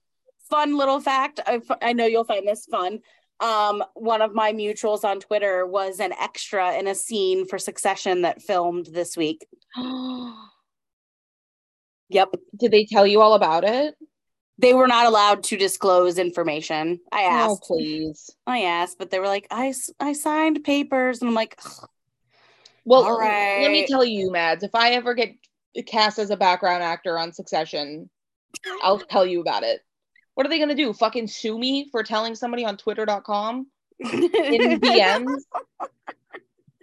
fun little fact, I I know you'll find this fun. Um, one of my mutuals on Twitter was an extra in a scene for Succession that filmed this week. Yep. Did they tell you all about it? They were not allowed to disclose information. I asked, Oh, asked. please. I asked, but they were like, I, I signed papers. And I'm like, "Ugh, Well, All let me tell you, Mads, if I ever get cast as a background actor on Succession, I'll tell you about it. What are they gonna do? Fucking sue me for telling somebody on twitter.com in DMs?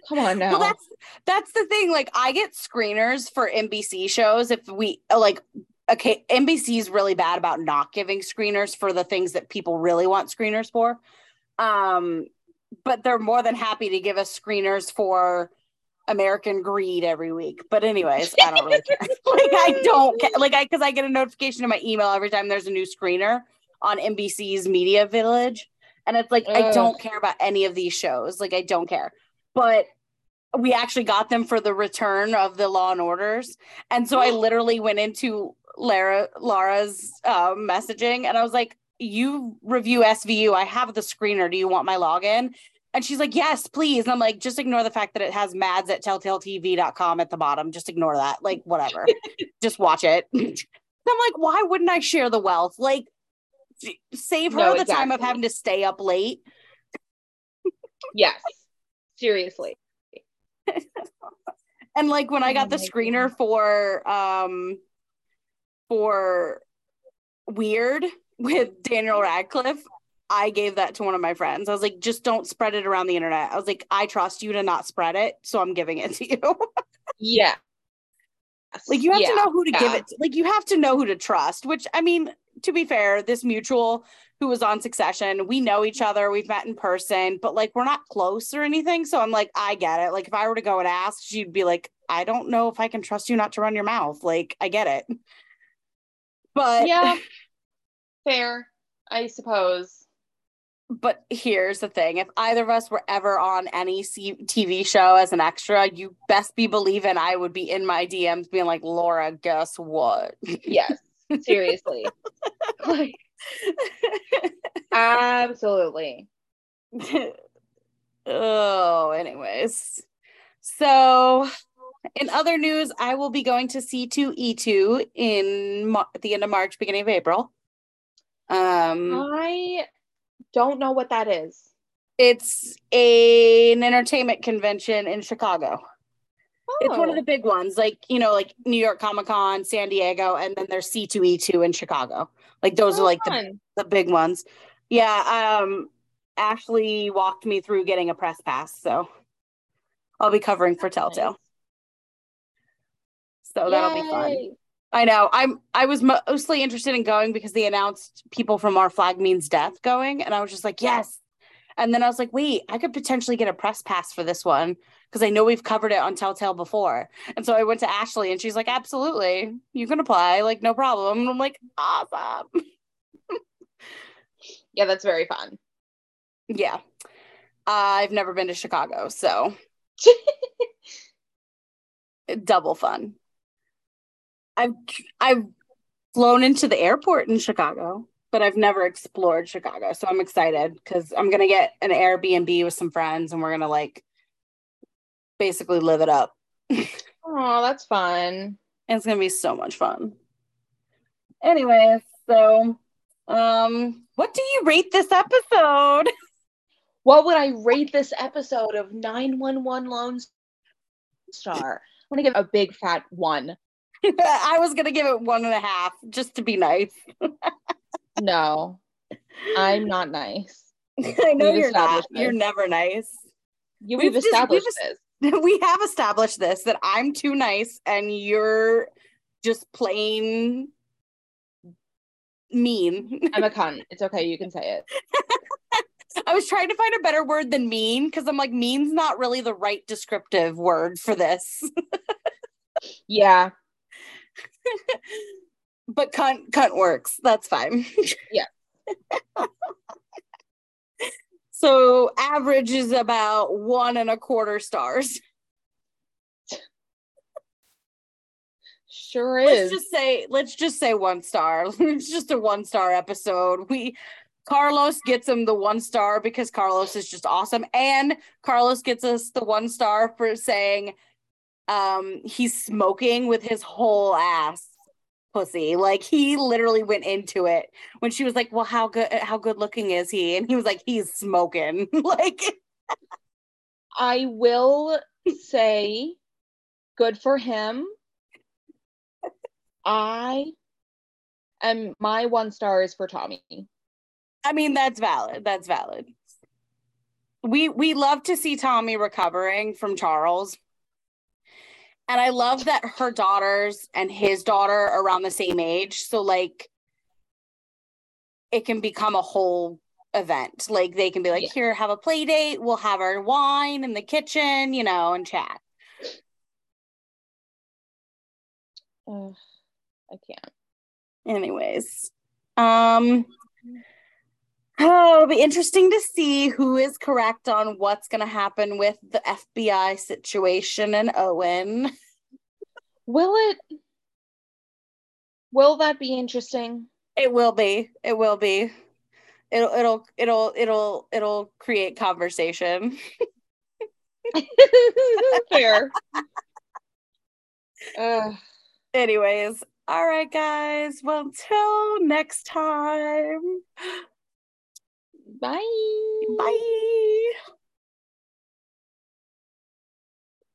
Come on now. Well, that's that's the thing. Like, I get screeners for NBC shows if we like. Okay, NBC is really bad about not giving screeners for the things that people really want screeners for. Um, but they're more than happy to give us screeners for American Greed every week. But anyways, I don't really care. like I don't care. Like I because I get a notification in my email every time there's a new screener on NBC's Media Village. And it's like, I don't care about any of these shows. Like, I don't care. But we actually got them for the return of the Law and Orders. And so I literally went into Lara Lara's uh, messaging and I was like, you review SVU. I have the screener. Do you want my login? And she's like, yes, please. And I'm like, just ignore the fact that it has mads at telltaletv.com at the bottom. Just ignore that. Like, whatever. just watch it. I'm like, why wouldn't I share the wealth? Like, save her No, the time of having to stay up late. yes. Seriously. And like when I Oh got the my screener for um for Weird with Daniel Radcliffe, I gave that to one of my friends. I was like, just don't spread it around the internet. I was like, I trust you to not spread it, so I'm giving it to you. Yeah. like you have Yeah, to know who to give it to. Like you have to know who to trust, which I mean, to be fair, this mutual who was on Succession, we know each other, we've met in person, but like we're not close or anything. So I'm like, I get it. Like if I were to go and ask, she'd be like, I don't know if I can trust you not to run your mouth. Like I get it. But Yeah. Fair, I suppose. but here's the thing if either of us were ever on any C- tv show as an extra you best be believing i would be in my dms being like laura guess what Yes. Seriously. like, absolutely. oh anyways so in other news i will be going to c2e2 in Mar- at the end of march beginning of april um I don't know what that is. it's a, an entertainment convention in chicago It's one of Oh. the big ones, like you know, like New York Comic Con, San Diego, and then there's C2E2 in Chicago. Like those Oh, are like the, the big ones. Yeah. Um Ashley walked me through getting a press pass, so I'll be covering for Telltale. So that'll be fun. I know. I'm I was mostly interested in going because they announced people from Our Flag Means Death going, and I was just like, yes. And then I was like, wait, I could potentially get a press pass for this one because I know we've covered it on Telltale before. And so I went to Ashley, and she's like, absolutely, you can apply, like no problem. And I'm like, awesome. Yeah, that's very fun. Yeah, I've never been to Chicago, so double fun. I've I've flown into the airport in Chicago, but I've never explored Chicago. So I'm excited because I'm gonna get an Airbnb with some friends and we're gonna like basically live it up. Oh, that's fun. It's gonna be so much fun. Anyway, so um what do you rate this episode? What would I rate this episode of 911 Lone Star? I'm gonna give a big fat one. I was gonna give it one and a half just to be nice. No, I'm not nice. I know We've you're not. established You're never nice. You, We've we've just- we've established this. we have established this that I'm too nice and you're just plain mean. I'm a cunt. It's okay. You can say it. I was trying to find a better word than mean because I'm like, mean's not really the right descriptive word for this. Yeah. But cunt cunt works. That's fine. Yeah. so average is about one and a quarter stars. Sure is. let's just say let's just say one star it's just a one star episode we carlos gets him the one star because carlos is just awesome and carlos gets us the one star for saying um he's smoking with his whole ass pussy like he literally went into it when she was like well how good how good looking is he and he was like he's smoking like I will say good for him. I And my one star is for Tommy. I mean, that's valid. That's valid. We we love to see Tommy recovering from Charles. And I love that her daughters and his daughter are around the same age. So like it can become a whole event. Like they can be like, yeah. here, have a play date. We'll have our wine in the kitchen, you know, and chat. I can't. Anyways, um, oh, it'll be interesting to see who is correct on what's going to happen with the FBI situation and Owen. Will it? Will that be interesting? It will be. It will be. It'll it'll it'll it'll it'll create conversation. Fair. uh. Anyways, all right, guys. Well, until next time. Bye. Bye.